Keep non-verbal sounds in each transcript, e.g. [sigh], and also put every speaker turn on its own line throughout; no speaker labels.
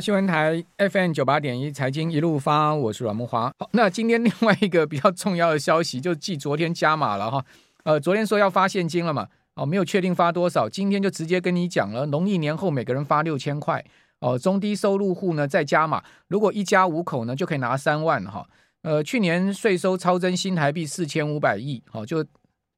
新闻台 FM 九八点一财经一路发，我是阮慕华。好，那今天另外一个比较重要的消息，就继昨天加码了哈。呃，昨天说要发现金了嘛，哦，没有确定发多少，今天就直接跟你讲了，农历年后每个人发六千块。哦，中低收入户呢再加码，如果一家五口呢就可以拿三万哈。呃，去年税收超增新台币四千五百亿，好，就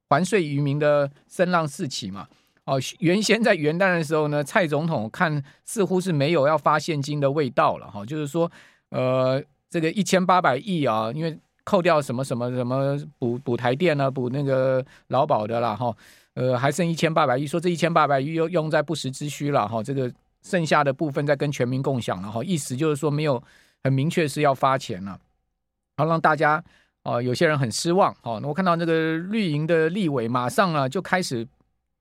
还税于民的声浪四起嘛。哦，原先在元旦的时候呢，蔡总统看似乎是没有要发现金的味道了哈，就是说，呃，这个一千八百亿啊，因为扣掉什么什么什么补补台电呢，补那个劳保的啦哈，呃，还剩一千八百亿，说这一千八百亿又用在不时之需了哈，这个剩下的部分再跟全民共享了哈，意思就是说没有很明确是要发钱了，然后让大家哦，有些人很失望哦，我看到那个绿营的立委马上啊就开始。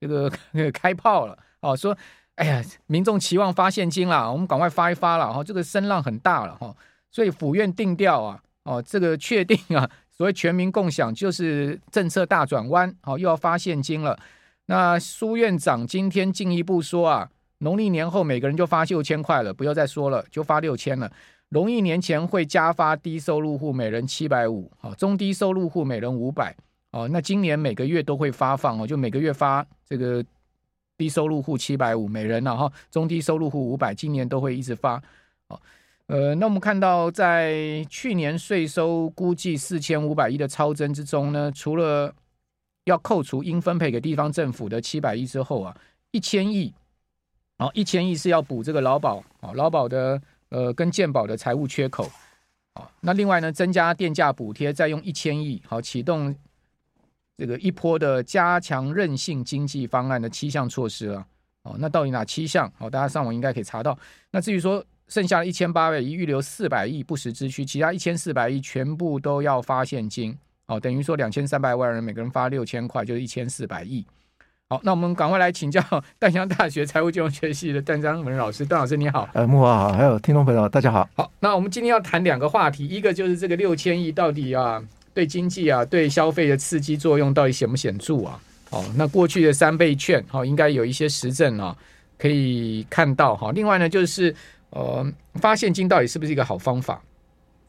这个开炮了哦，说哎呀，民众期望发现金啦，我们赶快发一发了哈，这个声浪很大了哈，所以府院定调啊，哦，这个确定啊，所谓全民共享就是政策大转弯，哦，又要发现金了。那苏院长今天进一步说啊，农历年后每个人就发六千块了，不要再说了，就发六千了。农历年前会加发低收入户每人七百五，好，中低收入户每人五百。哦，那今年每个月都会发放哦，就每个月发这个低收入户七百五每人，然后中低收入户五百，今年都会一直发。哦，呃，那我们看到在去年税收估计四千五百亿的超增之中呢，除了要扣除应分配给地方政府的七百亿之后啊，一千亿，哦，一千亿是要补这个劳保啊，劳保的呃跟健保的财务缺口。哦，那另外呢，增加电价补贴，再用一千亿好启动。这个一波的加强韧性经济方案的七项措施了，哦，那到底哪七项？哦，大家上网应该可以查到。那至于说剩下的一千八百亿预留四百亿不时之需，其他一千四百亿全部都要发现金，哦，等于说两千三百万人每个人发六千块，就是一千四百亿。好，那我们赶快来请教 [laughs] 淡江大学财务金融学系的段章文老师，段老师你好。
呃，木华好，还有听众朋友大家好。
好，那我们今天要谈两个话题，一个就是这个六千亿到底啊。对经济啊，对消费的刺激作用到底显不显著啊？哦，那过去的三倍券，哈，应该有一些实证啊，可以看到哈。另外呢，就是呃，发现金到底是不是一个好方法？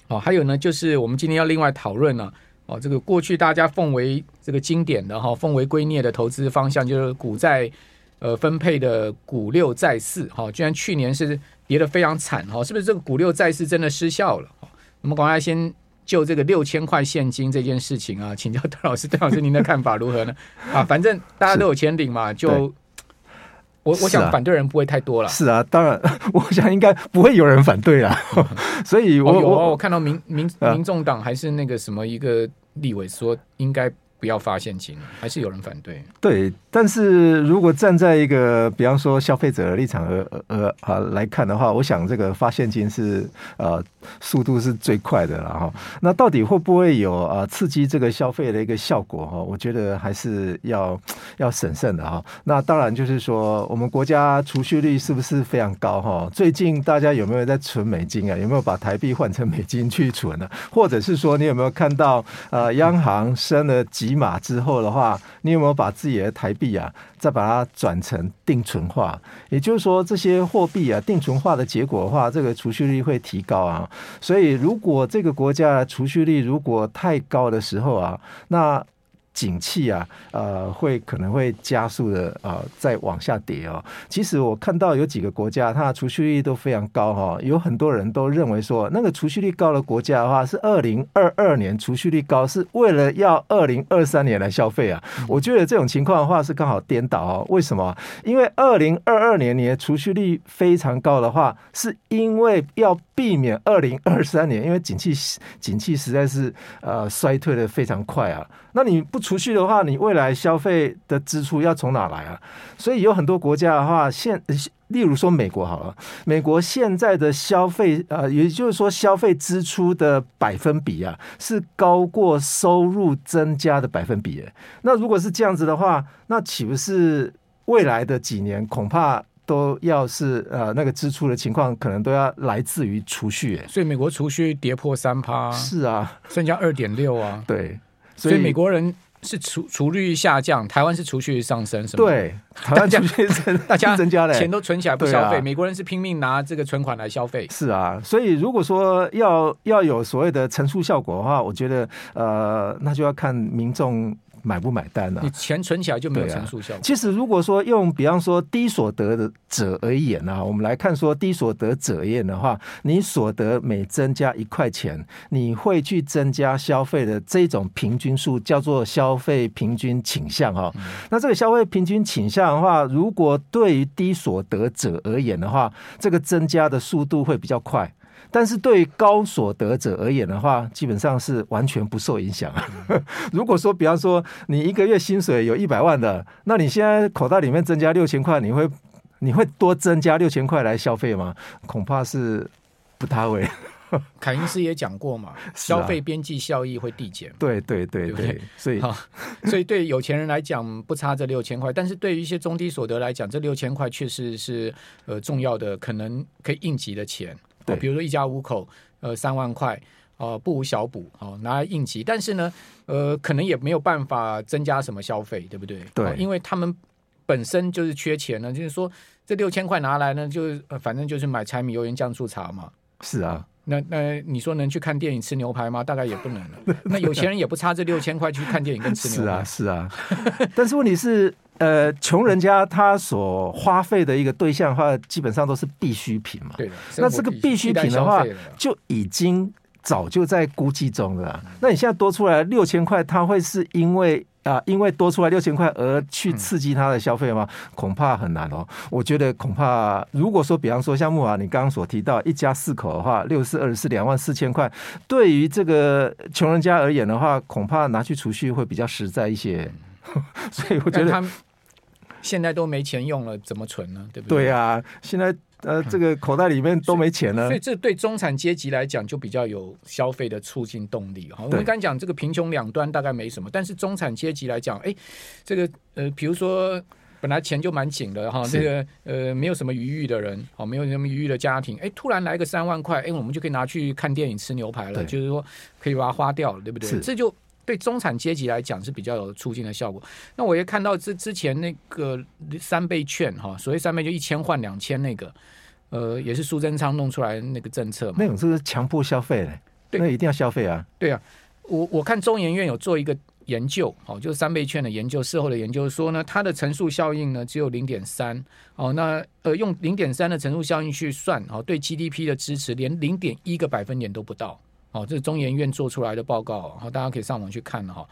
哦，还有呢，就是我们今天要另外讨论呢，哦，这个过去大家奉为这个经典的哈，奉为圭臬的投资方向，就是股债呃分配的股六债四，哈，居然去年是跌得非常惨，哈，是不是这个股六债四真的失效了？我们赶快先。就这个六千块现金这件事情啊，[laughs] 请教邓老师，邓老师您的看法如何呢？啊，反正大家都有钱领嘛，就我我想反对人不会太多了。
是啊，当然，[laughs] 我想应该不会有人反对了。[laughs] 所以我，我、哦、我我看到民民民众党还是那个什么一个立委说应该。不要发现金，还是有人反对。对，但是如果站在一个比方说消费者的立场而而啊来看的话，我想这个发现金是呃速度是最快的了哈。那到底会不会有啊刺激这个消费的一个效果哈？我觉得还是要要审慎的哈。那当然就是说，我们国家储蓄率是不是非常高哈？最近大家有没有在存美金啊？有没有把台币换成美金去存呢？或者是说，你有没有看到呃央行升了几？码之后的话，你有没有把自己的台币啊，再把它转成定存化？也就是说，这些货币啊，定存化的结果的话，这个储蓄率会提高啊。所以，如果这个国家储蓄率如果太高的时候啊，那景气啊，呃，会可能会加速的呃，再往下跌哦。其实我看到有几个国家，它的储蓄率都非常高哈。有很多人都认为说，那个储蓄率高的国家的话，是二零二二年储蓄率高，是为了要二零二三年来消费啊。我觉得这种情况的话是刚好颠倒哦。为什么？因为二零二二年你的储蓄率非常高的话，是因为要避免二零二三年，因为景气景气实在是呃衰退的非常快啊。那你不储蓄的话，你未来消费的支出要从哪来啊？所以有很多国家的话，现例如说美国好了，美国现在的消费呃，也就是说消费支出的百分比啊，是高过收入增加的百分比。那如果是这样子的话，那岂不是未来的几年恐怕都要是呃那个支出的情况，可能都要来自于储蓄？所以美国储蓄跌破三趴，是啊，剩下二点六啊，对。所以美国人
是储储率下降，台湾是储蓄上升，是
吗？对，台湾储蓄增，大家增加了，
钱都存起来不消费，啊、美国人是拼命拿这个存款来消费。
是啊，所以如果说要要有所谓的乘数效果的话，我觉得呃，那就要看民众。买不买单呢、啊？
你钱存起来就没有乘数效果。
其实如果说用比方说低所得的者而言呢、啊，我们来看说低所得者而言的话，你所得每增加一块钱，你会去增加消费的这种平均数，叫做消费平均倾向哈。那这个消费平均倾向的话，如果对于低所得者而言的话，这个增加的速度会比较快。但是对高所得者而言的话，基本上是完全不受影响。[laughs] 如果说，比方说你一个月薪水有一百万的，那你现在口袋里面增加六千块，你会你会多增加六千块来消费吗？恐怕是不太会。[laughs]
凯因斯也讲过嘛，消费边际效益会递减。
对对对对，对对，所以
好，所以对有钱人来讲不差这六千块，但是对于一些中低所得来讲，这六千块确实是呃重要的，可能可以应急的钱。对，比如说一家五口，呃，三万块，哦、呃，不无小补，哦，拿来应急。但是呢，呃，可能也没有办法增加什么消费，对不对？
对、
呃，因为他们本身就是缺钱呢，就是说这六千块拿来呢，就、呃、反正就是买柴米油盐酱醋茶嘛。
是啊，
那那你说能去看电影吃牛排吗？大概也不能了。[laughs] 那有钱人也不差这六千块去看电影跟吃牛排。
是啊，是啊。但是问题是。呃，穷人家他所花费的一个对象的话，基本上都是必需品嘛。
对。
那这个必需品的话，就已经早就在估计中了。那你现在多出来六千块，他会是因为啊、呃，因为多出来六千块而去刺激他的消费吗？恐怕很难哦。我觉得恐怕，如果说比方说像木啊你刚刚所提到一家四口的话，六四二十四两万四千块，对于这个穷人家而言的话，恐怕拿去储蓄会比较实在一些。[laughs] 所以我觉得。
现在都没钱用了，怎么存呢？对不对？
对啊，现在呃，[laughs] 这个口袋里面都没钱了。
所以，这对中产阶级来讲就比较有消费的促进动力哈。我们刚讲这个贫穷两端大概没什么，但是中产阶级来讲，哎，这个呃，比如说本来钱就蛮紧的哈，这个呃没有什么余裕的人，好，没有什么余裕的家庭，哎，突然来个三万块，哎，我们就可以拿去看电影、吃牛排了，就是说可以把它花掉了，对不对？这就。对中产阶级来讲是比较有促进的效果。那我也看到之之前那个三倍券哈，所谓三倍就一千换两千那个，呃，也是苏贞昌弄出来那个政策嘛。
那种是强迫消费嘞，那一定要消费啊。
对啊，我我看中研院有做一个研究，哦，就是三倍券的研究，事后的研究说呢，它的乘数效应呢只有零点三，哦，那呃用零点三的乘数效应去算，哦，对 GDP 的支持连零点一个百分点都不到。哦，这是中研院做出来的报告，好，大家可以上网去看哈。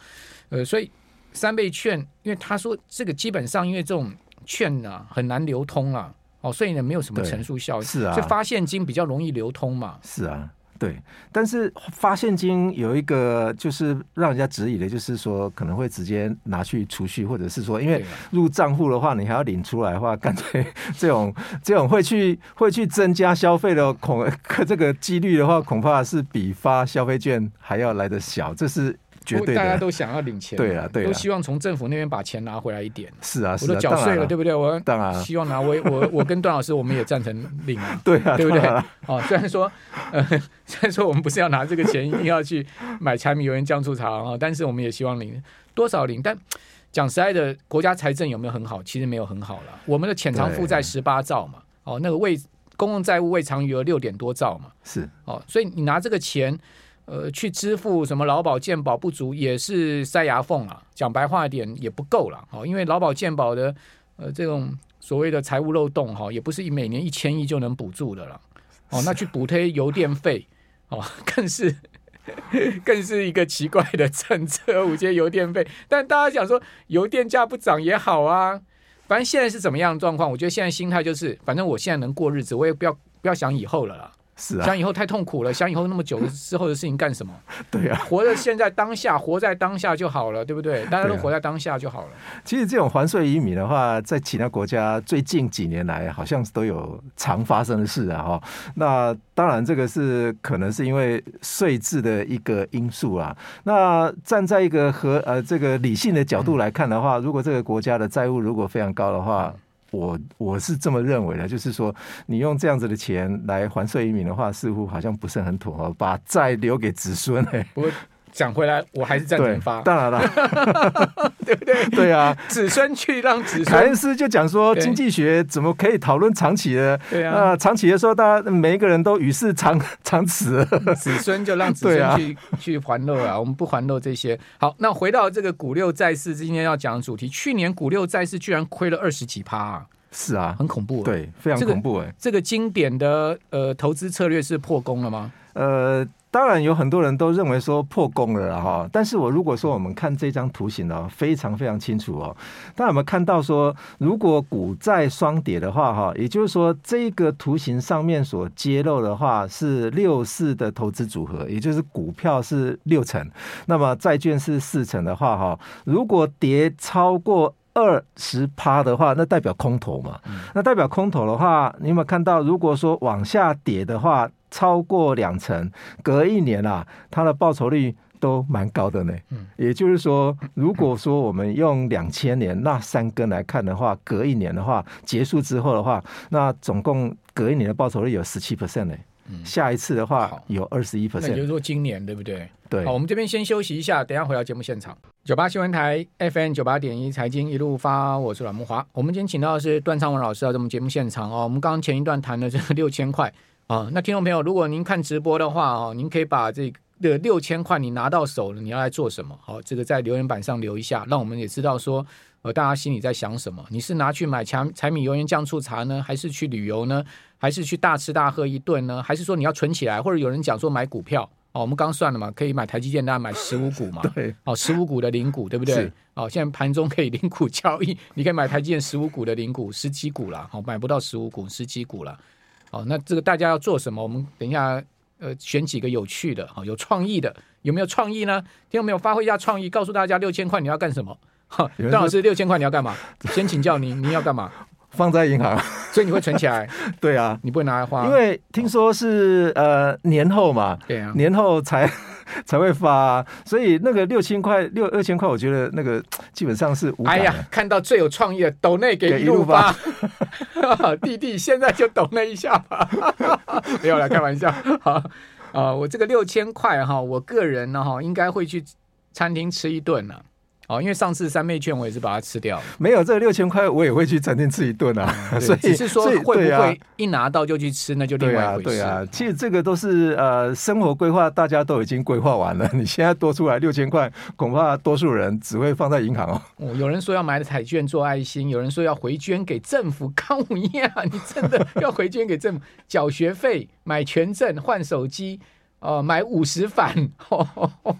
呃，所以三倍券，因为他说这个基本上因为这种券啊很难流通啊，哦，所以呢没有什么乘数效应，
是啊，
就发现金比较容易流通嘛，
是啊。对，但是发现金有一个就是让人家质疑的，就是说可能会直接拿去储蓄，或者是说因为入账户的话，你还要领出来的话，干脆 [laughs] 这种这种会去会去增加消费的恐 [laughs] 这个几率的话，恐怕是比发消费券还要来得小，这是。绝对，
大家都想要领钱，
对啊，对啊，
都希望从政府那边把钱拿回来一点。
是啊，
我都缴税了，对不对？我
当然
希望拿我我我跟段老师，[laughs] 我们也赞成领啊，[laughs]
对啊，
对不对？哦，虽然说呃，[laughs] 虽然说我们不是要拿这个钱一定要去买柴米油盐酱醋茶啊，但是我们也希望领多少领。但讲实在的，国家财政有没有很好？其实没有很好了。我们的潜藏负债十八兆嘛，哦，那个未公共债务未偿余额六点多兆嘛，
是
哦，所以你拿这个钱。呃，去支付什么劳保健保不足也是塞牙缝啊，讲白话一点也不够了哦，因为劳保健保的呃这种所谓的财务漏洞哈，也不是每年一千亿就能补助的了，哦，那去补贴油电费哦，[laughs] 更是 [laughs] 更是一个奇怪的政策，补贴油电费，但大家想说油电价不涨也好啊，反正现在是怎么样的状况？我觉得现在心态就是，反正我现在能过日子，我也不要不要想以后了啦。
是啊，
想以后太痛苦了，想以后那么久之后的事情干什么？[laughs]
对啊，
活在现在当下，活在当下就好了，对不对？大家都活在当下就好了。啊、
其实这种还税移民的话，在其他国家最近几年来，好像都有常发生的事啊。哈，那当然这个是可能是因为税制的一个因素啊。那站在一个和呃这个理性的角度来看的话，如果这个国家的债务如果非常高的话，我我是这么认为的，就是说，你用这样子的钱来还税移民的话，似乎好像不是很妥，把债留给子孙。
不过讲回来，我还是赞成发，
当然了，[laughs]
对不对？
对啊，
子孙去让子孙。
凯恩斯就讲说，经济学怎么可以讨论长期的？
对啊，
呃，长期的时候，大家每一个人都与世长 [laughs] 长辞，
子孙就让子孙去、啊、去还乐啊，我们不还乐这些。好，那回到这个股六债四，今天要讲的主题，去年股六债四居然亏了二十几趴啊！
是啊，
很恐怖，
对，非常恐怖哎、
这个。这个经典的呃投资策略是破功了吗？
呃。当然有很多人都认为说破功了哈，但是我如果说我们看这张图形呢，非常非常清楚哦。大家有没有看到说，如果股债双跌的话哈，也就是说这个图形上面所揭露的话是六四的投资组合，也就是股票是六成，那么债券是四成的话哈，如果跌超过二十趴的话，那代表空头嘛。那代表空头的话，你有没有看到，如果说往下跌的话？超过两成，隔一年啊，它的报酬率都蛮高的呢。嗯，也就是说，如果说我们用两千年那三根来看的话，隔一年的话，结束之后的话，那总共隔一年的报酬率有十七 percent 呢。嗯，下一次的话有二十一 percent。
那也就是说今年对不对？
对。
好，我们这边先休息一下，等一下回到节目现场。九八新闻台 FM 九八点一财经一路发，我是阮木华。我们今天请到的是段昌文老师到我们节目现场哦。我们刚刚前一段谈的这个六千块。啊，那听众朋友，如果您看直播的话哦，您可以把这个六千块你拿到手了，你要来做什么？好，这个在留言板上留一下，让我们也知道说，呃，大家心里在想什么？你是拿去买柴柴米油盐酱醋茶呢，还是去旅游呢？还是去大吃大喝一顿呢？还是说你要存起来？或者有人讲说买股票？哦，我们刚算了嘛，可以买台积电，大家买十五股嘛？[laughs]
对，
哦，十五股的零股，对不对？哦，现在盘中可以零股交易，你可以买台积电十五股的零股，十几股了，好，买不到十五股，十几股了。好，那这个大家要做什么？我们等一下，呃，选几个有趣的，好，有创意的，有没有创意呢？听有没有？发挥一下创意，告诉大家六千块你要干什么？哈，段老师，六千块你要干嘛？先请教您，您要干嘛？[laughs]
放在银行，
所以你会存起来。[laughs]
对啊，
你不会拿来花，
因为听说是呃年后嘛，
对啊，
年后才。[laughs] 才会发、啊，所以那个六千块、六二千块，我觉得那个 [tsk] 基本上是无。
哎呀，看到最有创意的，抖内给一路发，[laughs] 弟弟现在就抖内一下吧，[laughs] 没有了开玩笑。好啊、呃，我这个六千块哈，我个人呢哈，应该会去餐厅吃一顿了、啊。哦，因为上次三倍券我也是把它吃掉，
没有这六千块我也会去餐厅吃一顿啊，嗯、[laughs] 所以
只是说会不会一拿到就去吃，那就另外一回事。
对啊，对啊，其实这个都是呃生活规划，大家都已经规划完了。你现在多出来六千块，恐怕多数人只会放在银行哦。
哦，有人说要买彩券做爱心，有人说要回捐给政府，看我呀，你真的 [laughs] 要回捐给政府缴学费、买权证、换手机，呃，买五十反。呵呵呵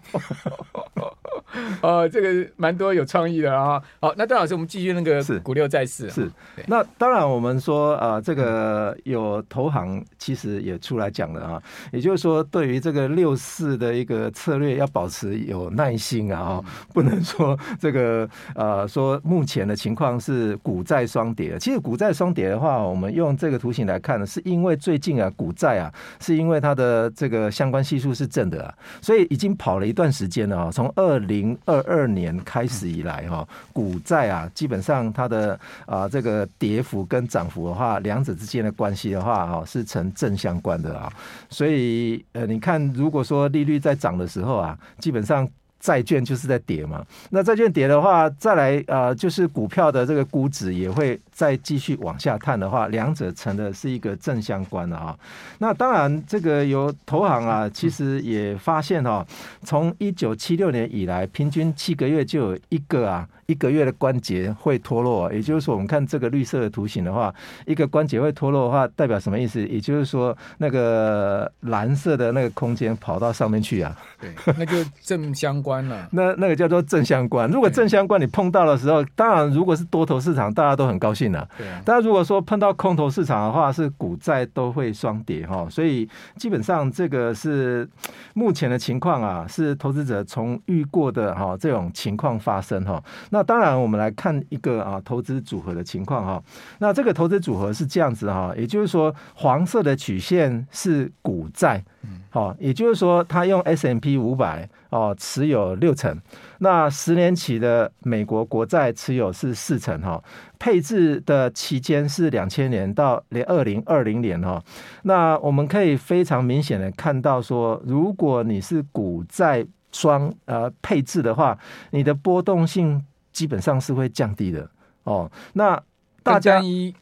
哦，这个蛮多有创意的啊！好，那段老师，我们继续那个股六债四是。是，
那当然，我们说啊、呃，这个有投行其实也出来讲了啊，也就是说，对于这个六四的一个策略，要保持有耐心啊，不能说这个呃，说目前的情况是股债双跌。其实股债双跌的话，我们用这个图形来看呢，是因为最近啊，股债啊，是因为它的这个相关系数是正的啊，所以已经跑了一段时间了啊，从二零。二二年开始以来，哈，股债啊，基本上它的啊这个跌幅跟涨幅的话，两者之间的关系的话，哈，是呈正相关的啊。所以，呃，你看，如果说利率在涨的时候啊，基本上。债券就是在跌嘛，那债券跌的话，再来呃，就是股票的这个估值也会再继续往下探的话，两者成的是一个正相关的啊。那当然，这个由投行啊，其实也发现哈，从一九七六年以来，平均七个月就有一个啊。一个月的关节会脱落，也就是说，我们看这个绿色的图形的话，一个关节会脱落的话，代表什么意思？也就是说，那个蓝色的那个空间跑到上面去啊，
对，那就正相关了。[laughs]
那那个叫做正相关。如果正相关你碰到的时候，当然如果是多头市场，大家都很高兴了。对啊。但如果说碰到空头市场的话，是股债都会双跌哈。所以基本上这个是目前的情况啊，是投资者从遇过的哈这种情况发生哈。那那当然，我们来看一个啊投资组合的情况哈。那这个投资组合是这样子哈，也就是说，黄色的曲线是股债，好，也就是说，它用 S M P 五百哦持有六成，那十年期的美国国债持有是四成哈，配置的期间是两千年到零二零二零年哈。那我们可以非常明显的看到说，如果你是股债。双呃配置的话，你的波动性基本上是会降低的哦。那大家
一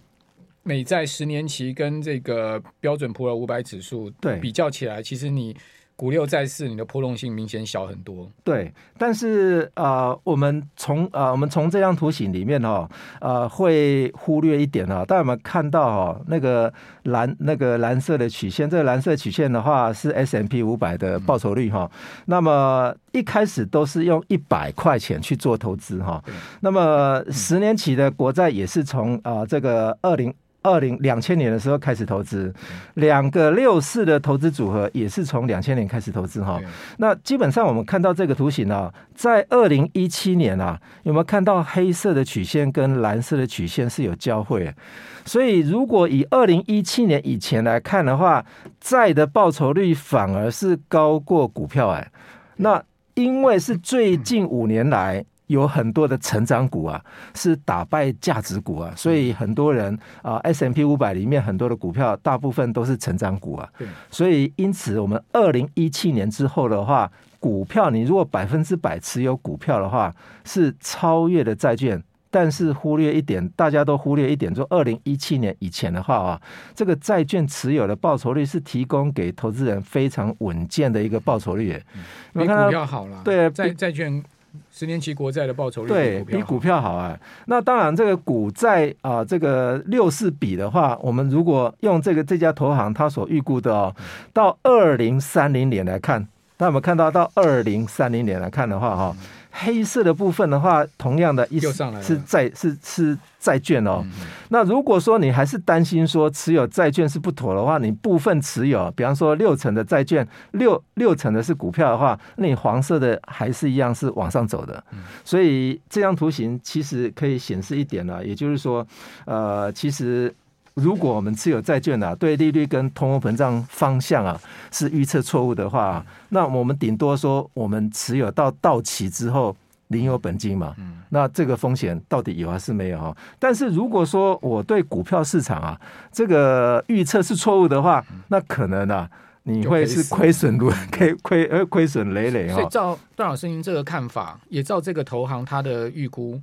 美债十年期跟这个标准普尔五百指数对比较起来，其实你。股六债四，你的波动性明显小很多。
对，但是呃，我们从呃，我们从这张图形里面哈，呃，会忽略一点啊。大家有没有看到哈，那个蓝那个蓝色的曲线，这个蓝色曲线的话是 S M P 五百的报酬率哈。嗯、那么一开始都是用一百块钱去做投资哈。那么十年期的国债也是从啊、呃、这个二零。二零两千年的时候开始投资，两个六四的投资组合也是从两千年开始投资哈。那基本上我们看到这个图形啊，在二零一七年啊，有没有看到黑色的曲线跟蓝色的曲线是有交汇？所以如果以二零一七年以前来看的话，债的报酬率反而是高过股票哎。那因为是最近五年来。有很多的成长股啊，是打败价值股啊，所以很多人啊，S M P 五百里面很多的股票，大部分都是成长股啊。对，所以因此我们二零一七年之后的话，股票你如果百分之百持有股票的话，是超越了债券。但是忽略一点，大家都忽略一点，说二零一七年以前的话啊，这个债券持有的报酬率是提供给投资人非常稳健的一个报酬率。
嗯，比股票好了。
对，
债债券。十年期国债的报酬率
对比股票好啊。那当然，这个股债啊，这个六四比的话，我们如果用这个这家投行他所预估的哦，到二零三零年来看，那我们看到到二零三零年来看的话，哈。黑色的部分的话，同样的意思是债是是债券哦。嗯、那如果说你还是担心说持有债券是不妥的话，你部分持有，比方说六成的债券，六六成的是股票的话，那你黄色的还是一样是往上走的。嗯、所以这张图形其实可以显示一点了，也就是说，呃，其实。如果我们持有债券啊，对利率跟通货膨胀方向啊是预测错误的话，那我们顶多说我们持有到到期之后领有本金嘛，那这个风险到底有还是没有啊？但是如果说我对股票市场啊这个预测是错误的话，那可能啊你会是亏损如亏亏呃亏损累累啊。
所以照段老师您这个看法，也照这个投行他的预估，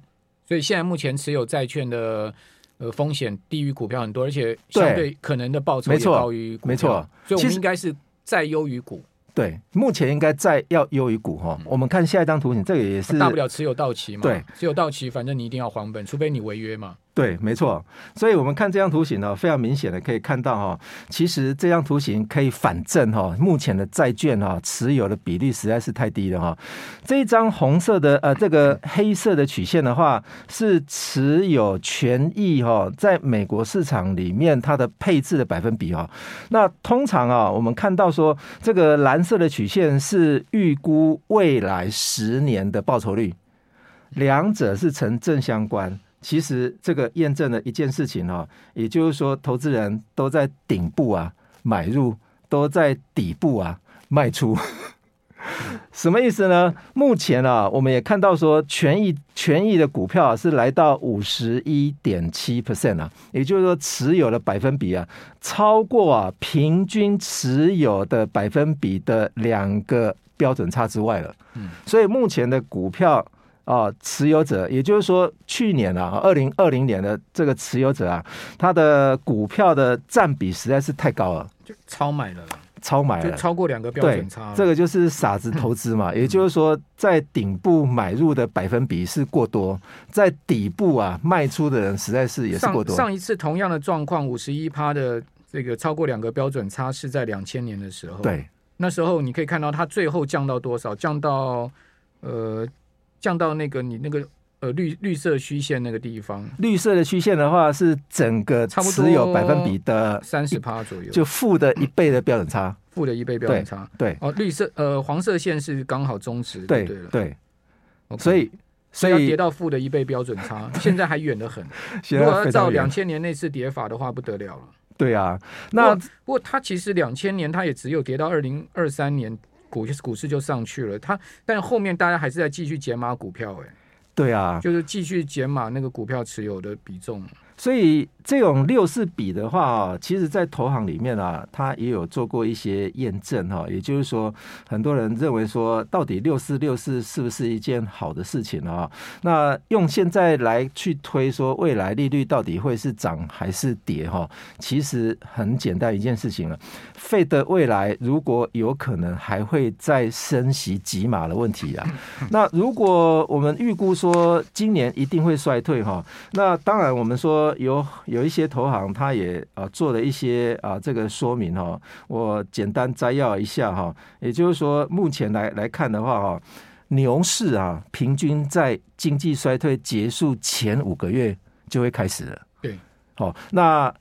所以现在目前持有债券的。呃，风险低于股票很多，而且相对可能的报酬也高于股票，所以我们应该是再优于股。
对，目前应该再要优于股哈。嗯、我们看下一张图形，这个也是
大不了持有到期嘛。
对，
持有到期，反正你一定要还本，除非你违约嘛。
对，没错。所以，我们看这张图形呢，非常明显的可以看到哈，其实这张图形可以反证哈，目前的债券哈持有的比例实在是太低了哈。这一张红色的呃，这个黑色的曲线的话，是持有权益哈，在美国市场里面它的配置的百分比哈。那通常啊，我们看到说这个蓝色的曲线是预估未来十年的报酬率，两者是成正相关。其实这个验证了一件事情哦，也就是说，投资人都在顶部啊买入，都在底部啊卖出。[laughs] 什么意思呢？目前啊，我们也看到说，权益权益的股票是来到五十一点七 percent 啊，也就是说，持有的百分比啊，超过啊平均持有的百分比的两个标准差之外了。嗯，所以目前的股票。啊，持有者，也就是说，去年啊，二零二零年的这个持有者啊，他的股票的占比实在是太高了，
就超买了，
超买了，
就超过两个标准差。
这个就是傻子投资嘛，也就是说，在顶部买入的百分比是过多，在底部啊卖出的人实在是也是过多。
上，上一次同样的状况，五十一趴的这个超过两个标准差是在两千年的时候，
对，
那时候你可以看到它最后降到多少，降到呃。降到那个你那个呃绿绿色虚线那个地方，
绿色的虚线的话是整个持有百分比的
三十趴左右，
就负的一倍的标准差，[clears throat]
负的一倍标准差。对，对哦，绿色呃黄色线是刚好中值，对对对。Okay, 所以所以要跌到负的一倍标准差，现在还远得很。[laughs] 如果要照两千年那次跌法的话，不得了了。
对啊，那
不过它其实两千年它也只有跌到二零二三年。股股市就上去了，它但后面大家还是在继续减码股票，哎，
对啊，
就是继续减码那个股票持有的比重。
所以这种六四比的话啊，其实，在投行里面啊，他也有做过一些验证哈。也就是说，很多人认为说，到底六四六四是不是一件好的事情啊？那用现在来去推说，未来利率到底会是涨还是跌哈？其实很简单一件事情了。Fed 未来如果有可能还会再升息几码的问题啊。[laughs] 那如果我们预估说今年一定会衰退哈，那当然我们说有有一些投行他也啊做了一些啊这个说明哈，我简单摘要一下哈，也就是说目前来来看的话哈，牛市啊平均在经济衰退结束前五个月就会开始了，
对，
好，那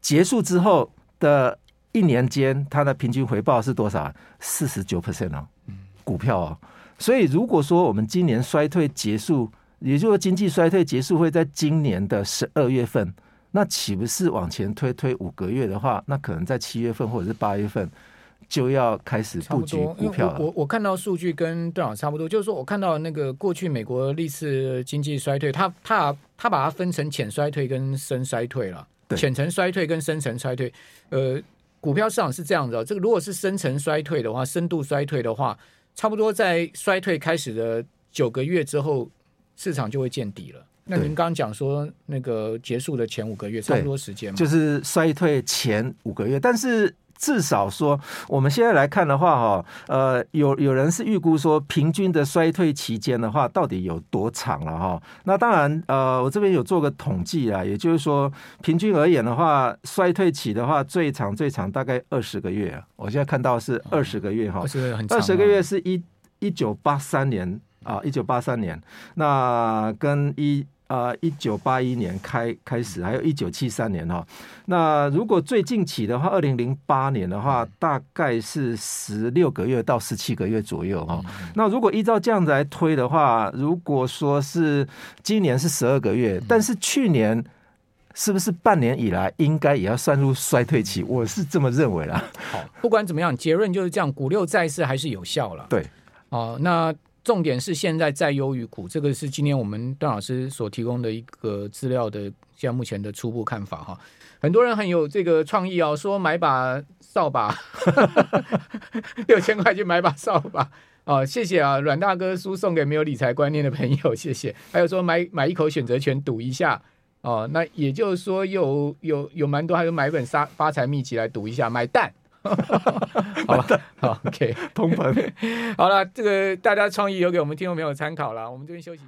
结束之后的一年间，它的平均回报是多少？四十九 percent 哦，股票哦。所以，如果说我们今年衰退结束，也就是说经济衰退结束会在今年的十二月份，那岂不是往前推推五个月的话，那可能在七月份或者是八月份就要开始布局股票了。
我我看到数据跟段老差不多，就是说我看到那个过去美国历次经济衰退，它它它把它分成浅衰退跟深衰退了，浅层衰退跟深层衰退。呃，股票市场是这样的，这个如果是深层衰退的话，深度衰退的话。差不多在衰退开始的九个月之后，市场就会见底了。那您刚刚讲说那个结束的前五个月，差不多时间
就是衰退前五个月，但是。至少说，我们现在来看的话，哈，呃，有有人是预估说，平均的衰退期间的话，到底有多长了哈？那当然，呃，我这边有做个统计啊，也就是说，平均而言的话，衰退期的话，最长最长大概二十个月啊。我现在看到是二十个月哈，二十个月是一一九八三年啊，一九八三年，那跟一。呃，一九八一年开开始，还有一九七三年哈。那如果最近期的话，二零零八年的话，大概是十六个月到十七个月左右哈。那如果依照这样子来推的话，如果说是今年是十二个月，但是去年是不是半年以来应该也要算入衰退期？我是这么认为啦。
好，不管怎么样，结论就是这样，股六债四还是有效了。
对，
哦，那。重点是现在在优于股，这个是今天我们段老师所提供的一个资料的，现在目前的初步看法哈。很多人很有这个创意哦，说买把扫把，六千块去买把扫把哦，谢谢啊，阮大哥书送给没有理财观念的朋友，谢谢。还有说买买一口选择权赌一下哦，那也就是说有有有蛮多，还有买本发发财秘笈来赌一下，买蛋。[laughs] 好了，[laughs] 好，OK，
通膨。[laughs]
好了，这个大家创意留给我们听众朋友参考了。我们这边休息。